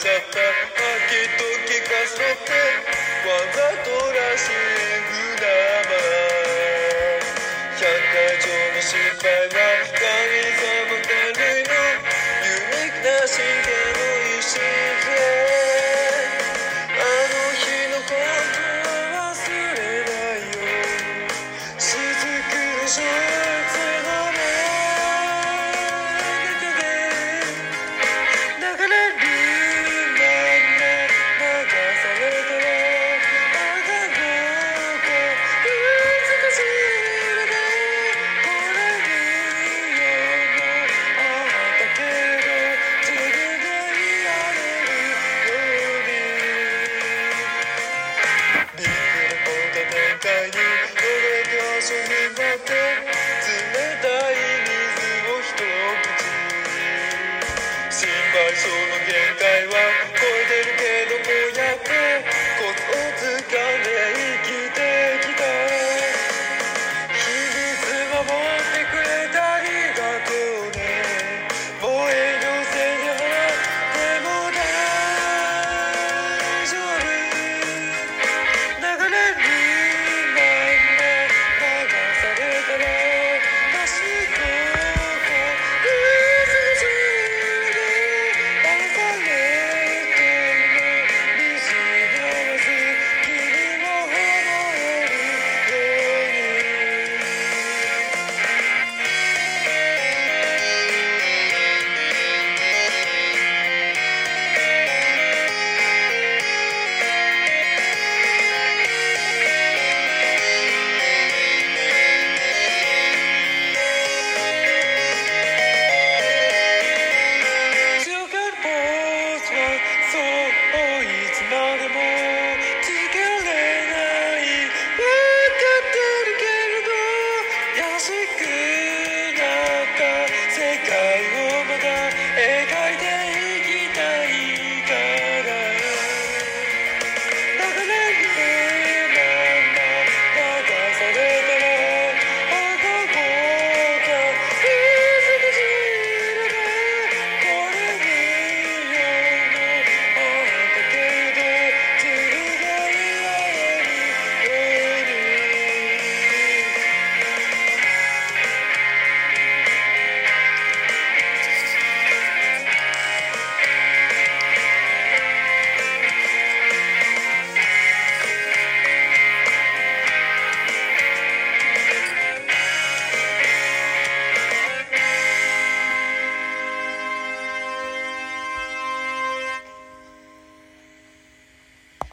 った秋と聞かせてわざとらしい船場百科上の失敗は神様その限界は